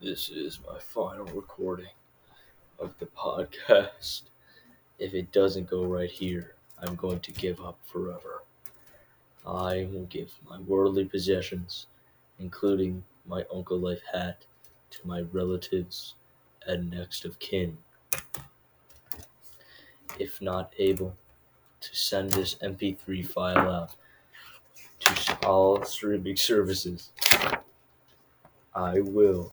This is my final recording of the podcast. If it doesn't go right here, I'm going to give up forever. I will give my worldly possessions, including my Uncle Life hat, to my relatives and next of kin. If not able to send this MP3 file out to all streaming services, I will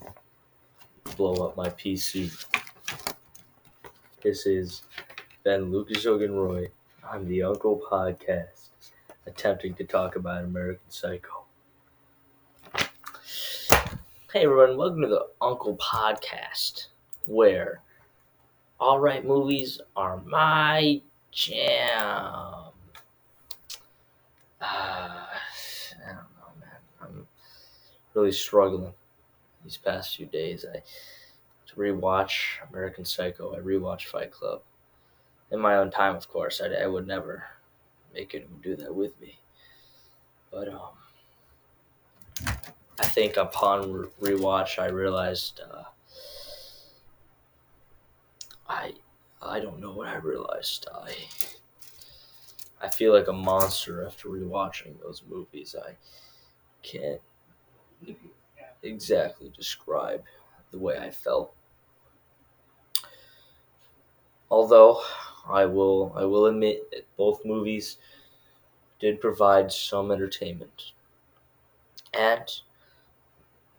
blow up my PC. This is Ben Lucas Hogan Roy. I'm the Uncle Podcast, attempting to talk about American Psycho. Hey everyone, welcome to the Uncle Podcast, where all right movies are my jam. Uh, I don't know, man. I'm really struggling these past few days. I to rewatch American Psycho. I rewatched Fight Club in my own time, of course. I, I would never make anyone do that with me, but um, I think upon rewatch, I realized uh, I I don't know what I realized. I I feel like a monster after rewatching those movies. I can't exactly describe the way I felt. Although I will I will admit that both movies did provide some entertainment. And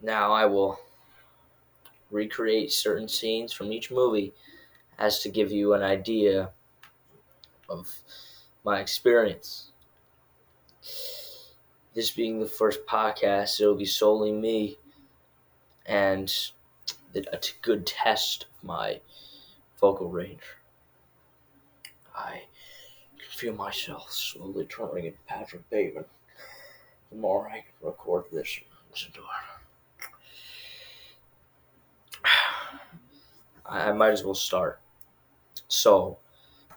now I will recreate certain scenes from each movie as to give you an idea of my experience. This being the first podcast, it'll be solely me and a good test of my vocal range. I can feel myself slowly turning into Patrick Bateman the more I can record this listen to it. I might as well start. So,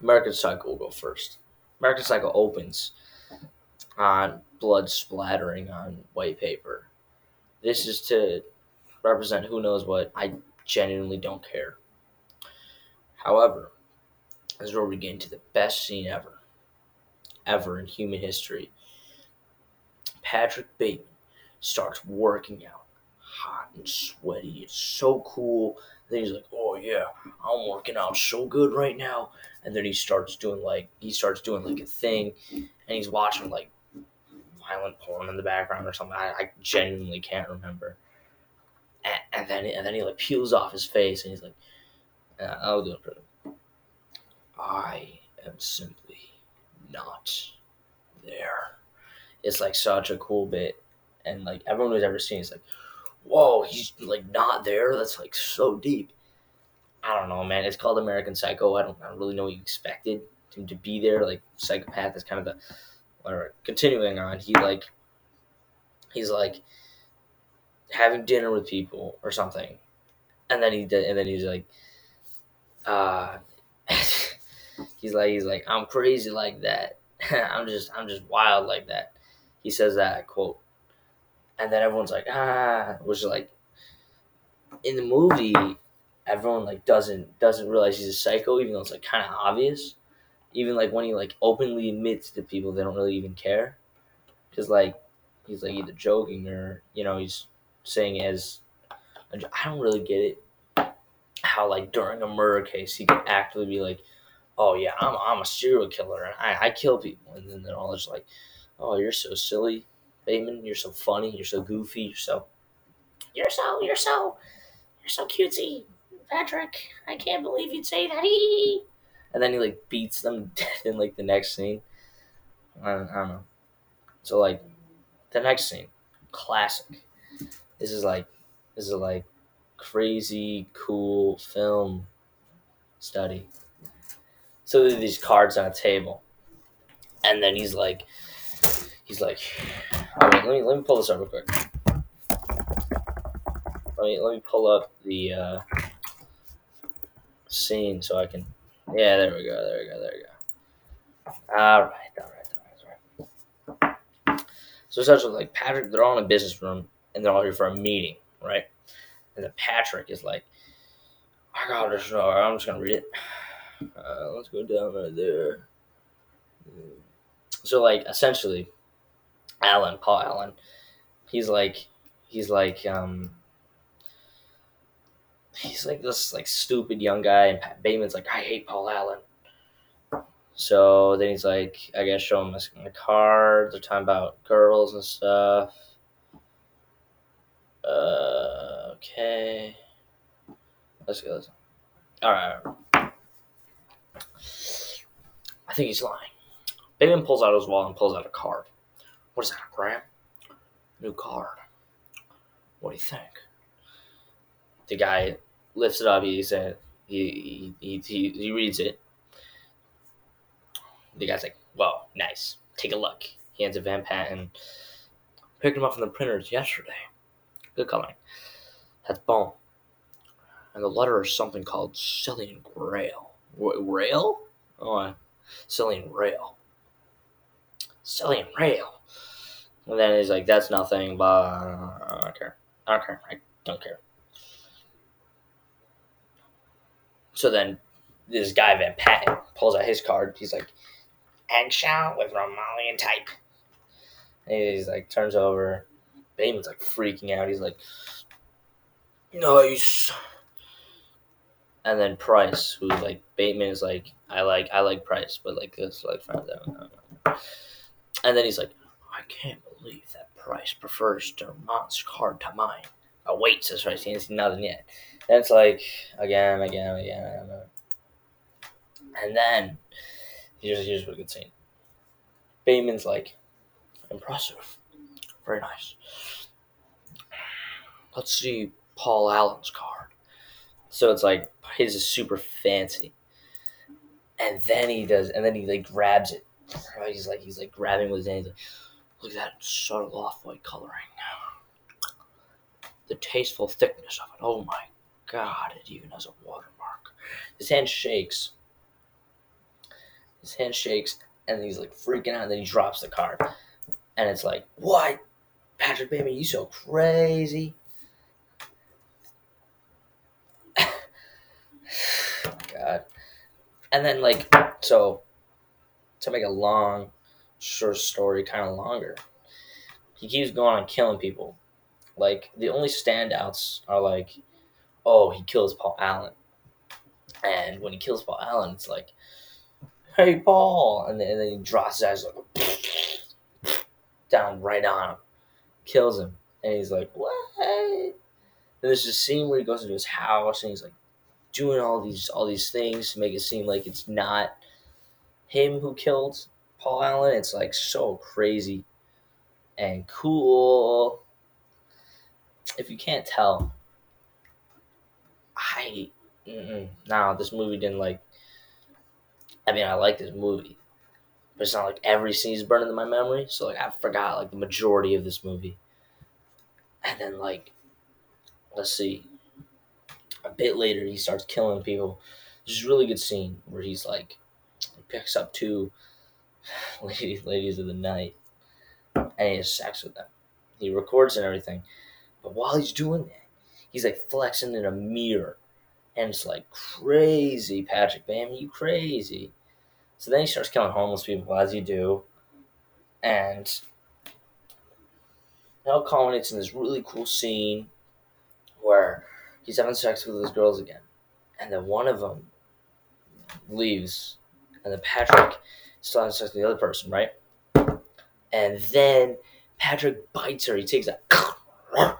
American Psycho will go first. American Psycho opens on blood splattering on white paper. This is to represent who knows what. I genuinely don't care. However, this is where we get into the best scene ever, ever in human history. Patrick Bateman starts working out, hot and sweaty. It's so cool. Then he's like, "Oh yeah, I'm working out so good right now." And then he starts doing like he starts doing like a thing, and he's watching like violent porn in the background or something. I, I genuinely can't remember. And, then and then he like peels off his face, and he's like, uh, "I'll do it." I am simply not there. It's like such a cool bit, and like everyone who's ever seen, it's like, whoa, he's like not there. That's like so deep. I don't know, man. It's called American Psycho. I don't, I don't really know what you expected him to be there. Like psychopath is kind of the. Or continuing on, he like, he's like having dinner with people or something, and then he did, and then he's like, uh, he's like he's like I'm crazy like that. I'm just I'm just wild like that. He says that quote, and then everyone's like ah, which is like in the movie, everyone like doesn't doesn't realize he's a psycho, even though it's like kind of obvious. Even like when he like openly admits to people, they don't really even care, because like he's like either joking or you know he's saying as I don't really get it how like during a murder case he could actively be like, oh yeah, I'm I'm a serial killer and I, I kill people, and then they're all just like, oh you're so silly, Bateman, you're so funny, you're so goofy, you're so, you're so you're so, you're so cutesy, Patrick. I can't believe you'd say that. And then he like beats them dead in like the next scene. I don't, I don't know. So like, the next scene, classic. This is like, this is like crazy cool film study. So there these cards on a table, and then he's like, he's like, oh, wait, let me let me pull this up real quick. Let me let me pull up the uh, scene so I can. Yeah, there we go. There we go. There we go. All right, all right, all right, all right. So essentially, like Patrick, they're all in a business room and they're all here for a meeting, right? And then Patrick is like, I got this. No, I'm just gonna read it. Uh, let's go down right there. So like essentially, Alan, Paul Allen, he's like, he's like, um, he's like this like stupid young guy, and Pat Bateman's like, I hate Paul Allen. So then he's like, I guess show him a card. They're talking about girls and stuff. Uh, okay. Let's go. Let's... All right. I think he's lying. Bateman pulls out his wallet and pulls out a card. What is that, a gram? New card. What do you think? The guy lifts it up. He said he he, he, he reads it. The guy's like, "Whoa, nice. Take a look." He hands it Van Patten. Picked him up from the printers yesterday. Good coloring. That's bone. And the letter is something called Silian Grail. Rail? Oh, uh, Silian Rail. Silian Rail. And then he's like, that's nothing, but uh, I don't care. I don't care. I don't care. So then this guy, Van Patten, pulls out his card. He's like, eggshell with Romalian type. And he's like, turns over. Bateman's like freaking out. He's like, nice. And then Price, who's like Bateman is like, I like I like Price, but like this like friend And then he's like, I can't believe that Price prefers Dermont's card to mine. Oh wait, says Price, he hasn't seen nothing yet. And it's like again, again, again. And then here's here's what good scene. Bateman's like, impressive. Very nice. Let's see Paul Allen's card. So it's like his is super fancy. And then he does, and then he like grabs it. He's like he's like grabbing with his hands. Like, Look at that subtle off-white coloring. The tasteful thickness of it. Oh my god! It even has a watermark. His hand shakes. His hand shakes, and he's like freaking out. And then he drops the card, and it's like, "What, Patrick Bateman? You so crazy?" God. And then like so to make a long short story kind of longer, he keeps going on killing people. Like the only standouts are like, oh, he kills Paul Allen. And when he kills Paul Allen, it's like, hey Paul, and then, and then he drops his eyes like down right on him, kills him, and he's like, what? And there's this scene where he goes into his house and he's like doing all these all these things to make it seem like it's not him who killed Paul Allen. It's like so crazy and cool. If you can't tell, I no, this movie didn't like. I mean, I like this movie, but it's not like every scene is burned into my memory. So like, I forgot like the majority of this movie, and then like, let's see, a bit later he starts killing people. There's a really good scene where he's like he picks up two ladies ladies of the night and he has sex with them. He records and everything. But while he's doing that, he's like flexing in a mirror. And it's like crazy, Patrick Bam, you crazy. So then he starts killing homeless people as you do. And all culminates in this really cool scene where he's having sex with those girls again, and then one of them leaves, and then Patrick still having sex with the other person, right? And then Patrick bites her. He takes that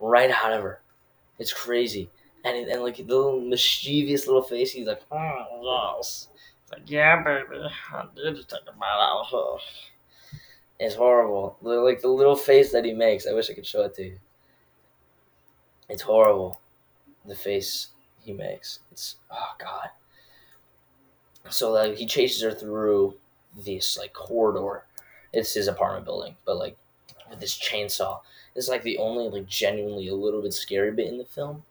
right out of her. It's crazy. And, and like the little mischievous little face, he's like, oh, yes. Like, yeah, baby, I did take a bite out of her. It's horrible. Like the little face that he makes. I wish I could show it to you. It's horrible the face he makes. It's oh god. So like he chases her through this like corridor. It's his apartment building, but like with this chainsaw. It's like the only like genuinely a little bit scary bit in the film.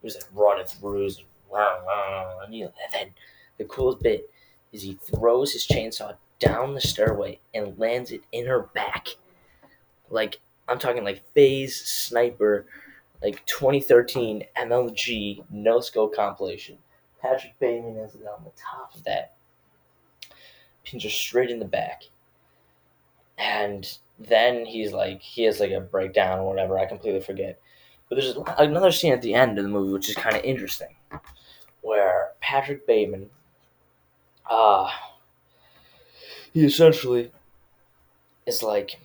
He was like running through, and, and then the coolest bit is he throws his chainsaw down the stairway and lands it in her back. Like I'm talking like FaZe sniper like 2013 MLG No Scope compilation. Patrick Bateman is on the top of that. Pins are straight in the back. And then he's like, he has like a breakdown or whatever. I completely forget. But there's another scene at the end of the movie which is kind of interesting, where Patrick Bateman, uh, he essentially is like,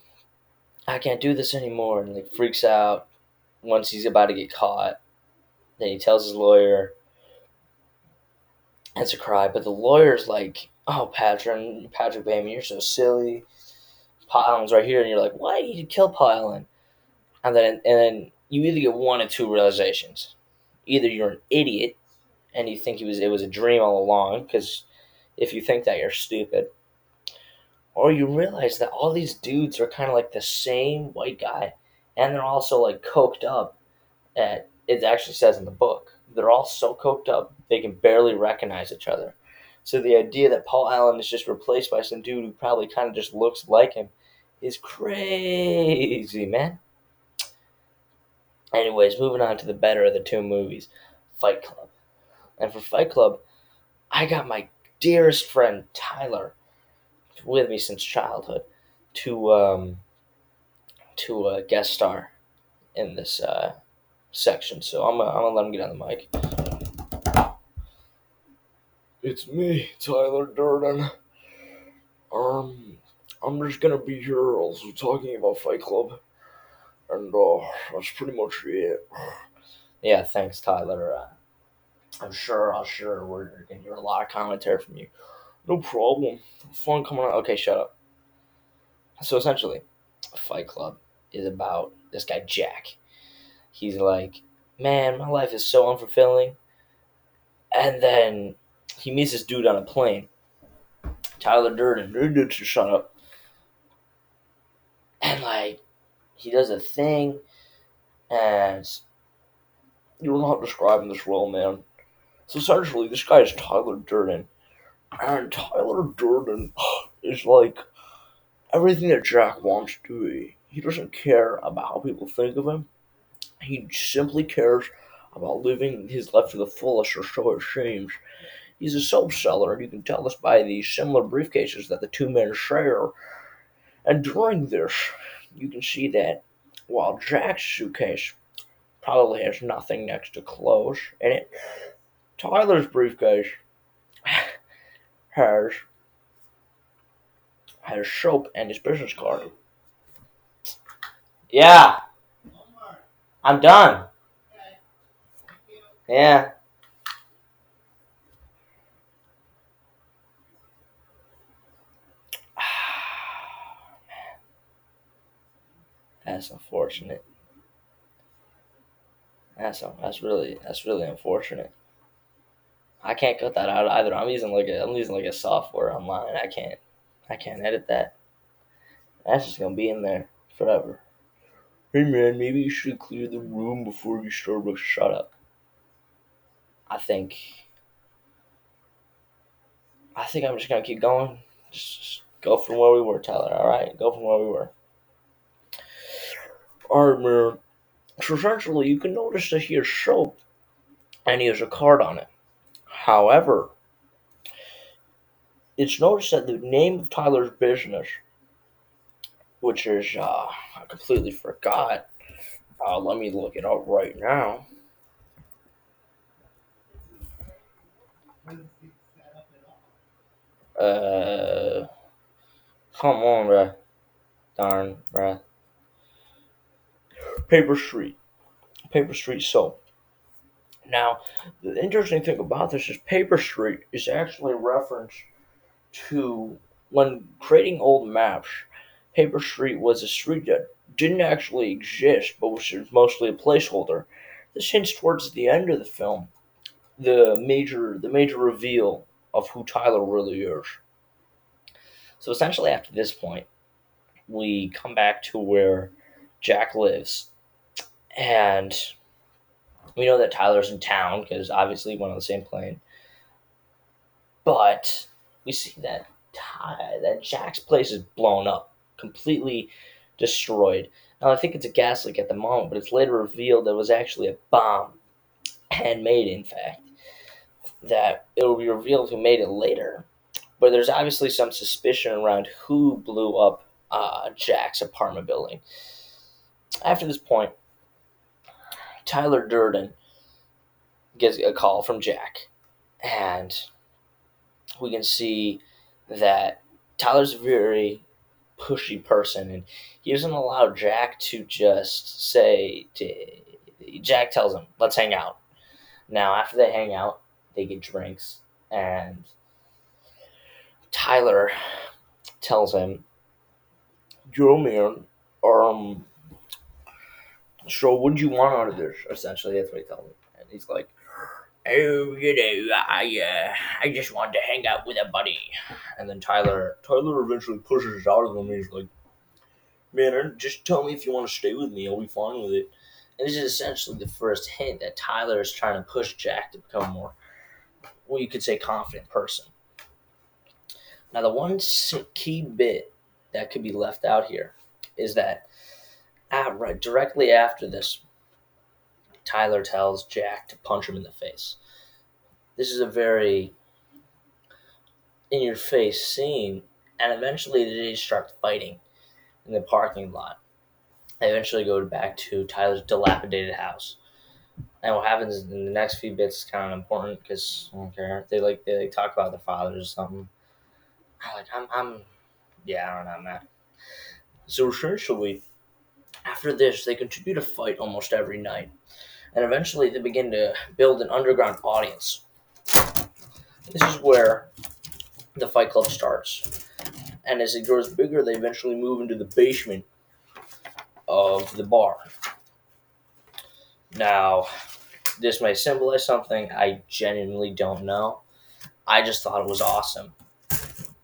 I can't do this anymore, and like freaks out once he's about to get caught. Then he tells his lawyer, has a cry, but the lawyer's like, "Oh, Patrick, Patrick Bateman, you're so silly. Paul right here," and you're like, "Why did you kill Paul And then, and then you either get one of two realizations: either you're an idiot and you think it was it was a dream all along, because if you think that, you're stupid, or you realize that all these dudes are kind of like the same white guy, and they're also like coked up. At it actually says in the book, they're all so coked up they can barely recognize each other. So the idea that Paul Allen is just replaced by some dude who probably kind of just looks like him is crazy, man. Anyways, moving on to the better of the two movies, Fight Club. And for Fight Club, I got my dearest friend Tyler with me since childhood to um, to uh, guest star in this uh, section. So I'm gonna, I'm gonna let him get on the mic. It's me, Tyler Durden. Um, I'm just gonna be here also talking about Fight Club, and uh, that's pretty much it. Yeah, thanks, Tyler. Uh, I'm sure, I'm sure we're gonna hear a lot of commentary from you. No problem. Fun coming on. Okay, shut up. So essentially, Fight Club is about this guy Jack. He's like, man, my life is so unfulfilling. And then he meets this dude on a plane, Tyler Durden. Shut up. And like, he does a thing, and You're not describing this well, man. So essentially, this guy is Tyler Durden. And Tyler Durden is like everything that Jack wants to be. He doesn't care about how people think of him. He simply cares about living his life to the fullest, or so it seems. He's a soap seller, and you can tell this by the similar briefcases that the two men share. And during this, you can see that while Jack's suitcase probably has nothing next to clothes in it, Tyler's briefcase has has soap and his business card. Yeah. I'm done. Yeah. That's unfortunate. That's that's really that's really unfortunate. I can't cut that out either. I'm using like a I'm using like a software online. I can't I can't edit that. That's just gonna be in there forever. Hey man, maybe you should clear the room before you start. But shut up. I think I think I'm just gonna keep going. Just, just go from where we were, Tyler. All right, go from where we were. All right, man. So essentially, you can notice that he has soap, and he has a card on it. However, it's noticed that the name of Tyler's business, which is uh, I completely forgot. Uh, let me look it up right now. Uh, come on, bruh. Darn, bruh. Paper Street. Paper Street Soap. Now, the interesting thing about this is Paper Street is actually a reference to when creating old maps. Paper Street was a street that didn't actually exist, but was mostly a placeholder. This hints towards the end of the film, the major the major reveal of who Tyler really is. So essentially, after this point, we come back to where Jack lives, and we know that Tyler's in town because obviously went on the same plane. But we see that Ty, that Jack's place is blown up, completely destroyed. Now I think it's a gas leak at the moment, but it's later revealed that it was actually a bomb, handmade in fact. That it will be revealed who made it later, but there's obviously some suspicion around who blew up uh, Jack's apartment building. After this point, Tyler Durden gets a call from Jack, and we can see that Tyler's a very pushy person, and he doesn't allow Jack to just say. To, Jack tells him, "Let's hang out." Now, after they hang out, they get drinks, and Tyler tells him, "Yo, man, um, so what do you want out of this?" Essentially, that's what he tells me. and he's like, "Oh, you know, I, uh, I just wanted to hang out with a buddy." And then Tyler, Tyler eventually pushes it out of him, and he's like, "Man, just tell me if you want to stay with me. I'll be fine with it." And this is essentially the first hint that Tyler is trying to push Jack to become more, well, you could say, confident person. Now, the one key bit that could be left out here is that at, right directly after this, Tyler tells Jack to punch him in the face. This is a very in your face scene, and eventually they start fighting in the parking lot. They eventually go back to Tyler's dilapidated house. And what happens in the next few bits is kind of important because I don't care. They like they like, talk about the fathers or something. I like I'm I'm yeah I don't know man. So essentially, after this, they continue to fight almost every night, and eventually they begin to build an underground audience. This is where the Fight Club starts, and as it grows bigger, they eventually move into the basement of the bar. Now, this may symbolize something I genuinely don't know. I just thought it was awesome.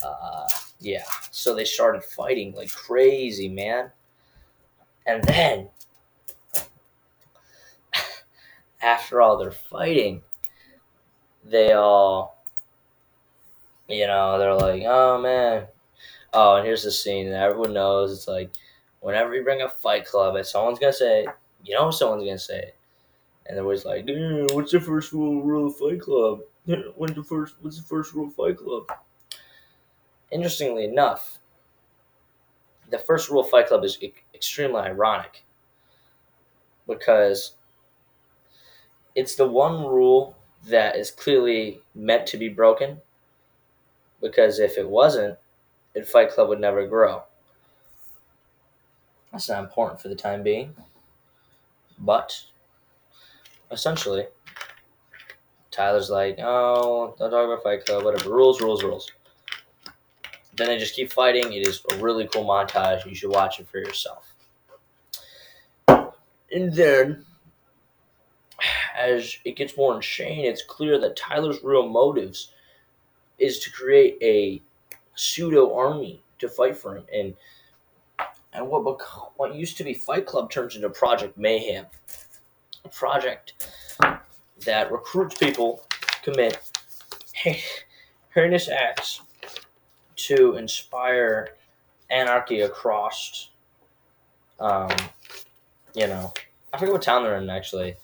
Uh, yeah, so they started fighting like crazy, man. And then, after all their fighting, they all, you know, they're like, oh man. Oh, and here's the scene that everyone knows. It's like, whenever you bring a Fight Club, and someone's gonna say, you know, someone's gonna say, and they're always like, what's the first rule, rule of Fight Club? When's the first? What's the first rule of Fight Club? Interestingly enough, the first rule of Fight Club is extremely ironic because it's the one rule that is clearly meant to be broken. Because if it wasn't, then Fight Club would never grow. That's not important for the time being. But essentially, Tyler's like, oh, don't talk about Fight Club, whatever. Rules, rules, rules. Then they just keep fighting. It is a really cool montage. You should watch it for yourself. And then, as it gets more insane, it's clear that Tyler's real motives is to create a pseudo army to fight for him. And and what what used to be Fight Club turns into Project Mayhem, a project that recruits people commit heinous acts to inspire anarchy across, um, you know, I forget what town they're in actually.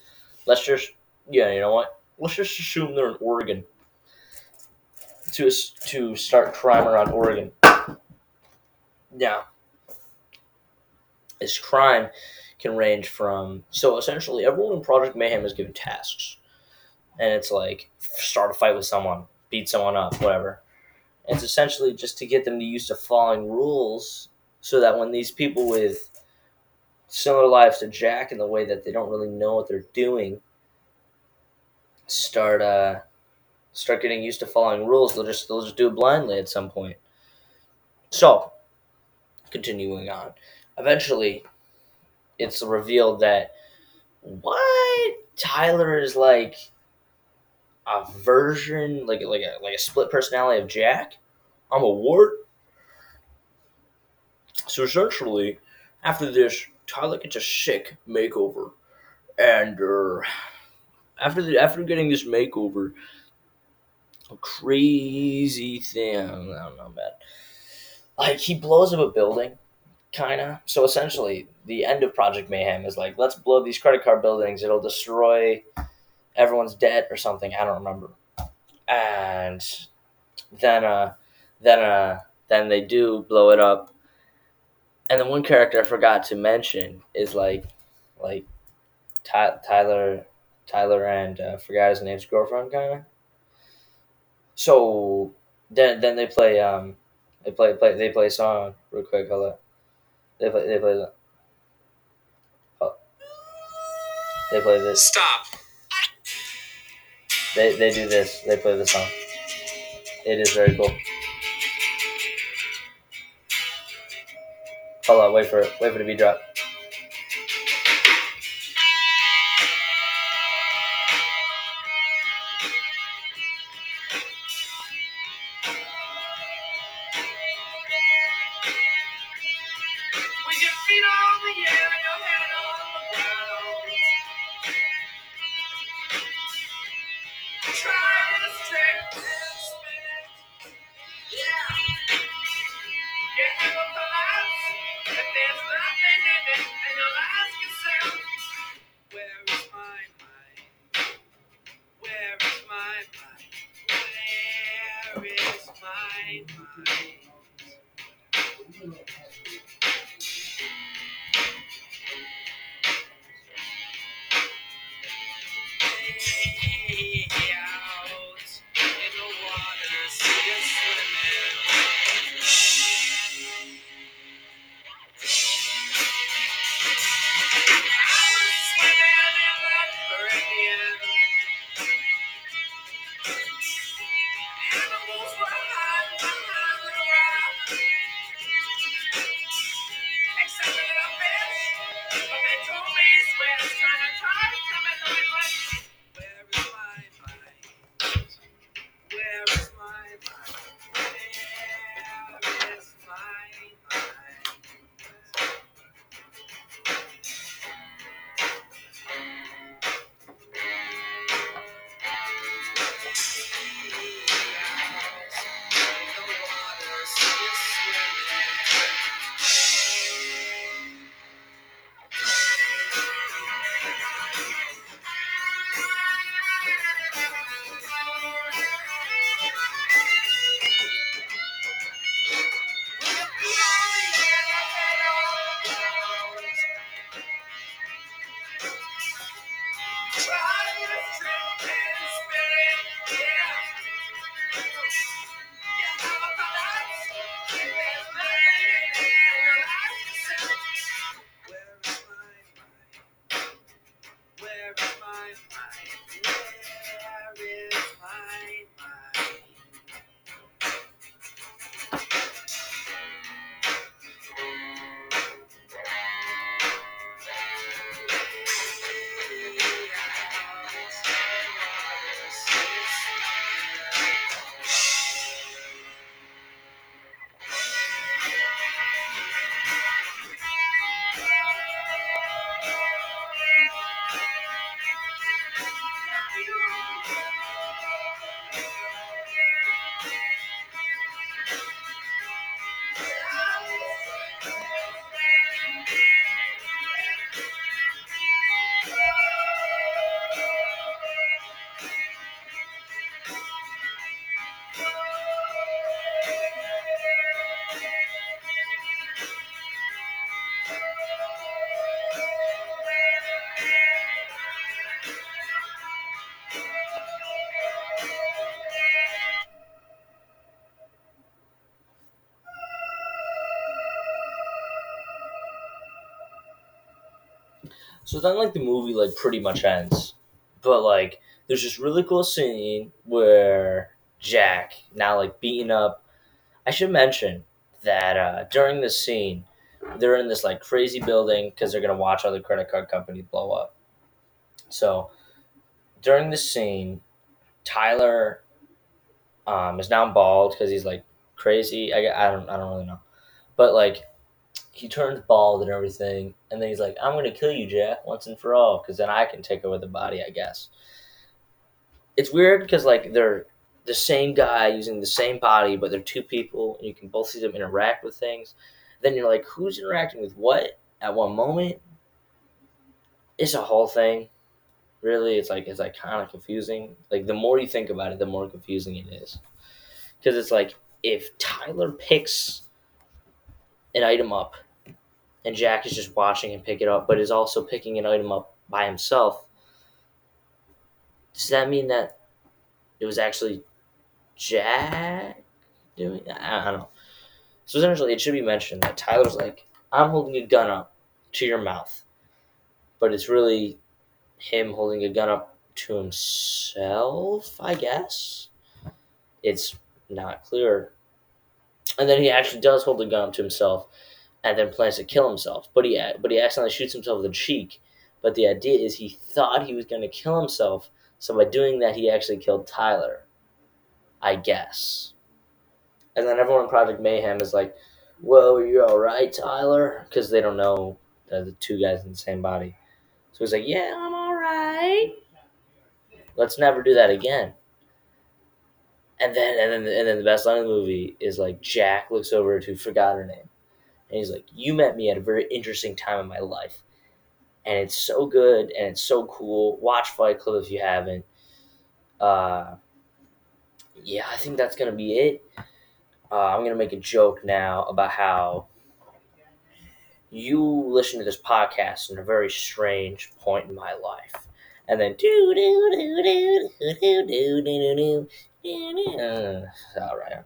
Let's just, yeah, you know what? Let's just assume they're in Oregon. To to start crime around Oregon. Now, This crime can range from so essentially everyone in Project Mayhem is given tasks, and it's like start a fight with someone, beat someone up, whatever. It's essentially just to get them to use to following rules so that when these people with similar lives to Jack in the way that they don't really know what they're doing start uh start getting used to following rules, they'll just they'll just do it blindly at some point. So continuing on. Eventually it's revealed that what Tyler is like a version, like like a like a split personality of Jack. I'm a wart. So essentially, after this, Tyler gets a sick makeover, and uh, after the after getting this makeover, a crazy thing. I don't know, man. Like he blows up a building, kind of. So essentially, the end of Project Mayhem is like, let's blow these credit card buildings. It'll destroy everyone's dead or something. I don't remember. And then, uh, then, uh, then they do blow it up. And then one character I forgot to mention is like, like Ty- Tyler, Tyler, and uh, forgot his name's girlfriend, kind of. So then, then they play, um, they play, play, they play a song real quick. Hold up. They play, they play, oh. they play this. Stop. They, they do this. They play the song. It is very cool. Hold on, wait for it. Wait for it to be dropped. So then, like the movie, like pretty much ends, but like there's this really cool scene where Jack now like beating up. I should mention that uh, during this scene, they're in this like crazy building because they're gonna watch other credit card companies blow up. So during this scene, Tyler um, is now bald because he's like crazy. I, I don't I don't really know, but like he turns bald and everything, and then he's like, "I'm gonna kill you, Jack, once and for all, because then I can take over the body, I guess." It's weird because like they're the same guy using the same body, but they're two people, and you can both see them interact with things. Then you're like, who's interacting with what at one moment? It's a whole thing. Really, it's like it's like kind of confusing. Like the more you think about it, the more confusing it is. Because it's like if Tyler picks an item up, and Jack is just watching him pick it up, but is also picking an item up by himself. Does that mean that it was actually Jack doing? I I don't know. So essentially, it should be mentioned that Tyler's like, I'm holding a gun up to your mouth. But it's really him holding a gun up to himself, I guess. It's not clear. And then he actually does hold the gun up to himself and then plans to kill himself. But he but he accidentally shoots himself in the cheek. But the idea is he thought he was going to kill himself, so by doing that, he actually killed Tyler. I guess. And then everyone in Project Mayhem is like, "Whoa, you're all right, Tyler," because they don't know that the two guys in the same body. So he's like, "Yeah, I'm all right. Let's never do that again." And then, and then, and then the best line of the movie is like Jack looks over to forgot her name, and he's like, "You met me at a very interesting time in my life, and it's so good and it's so cool. Watch Fight Club if you haven't." Uh, yeah, I think that's gonna be it. Uh, I'm gonna make a joke now about how you listen to this podcast in a very strange point in my life, and then do do do do do do do do do. All right,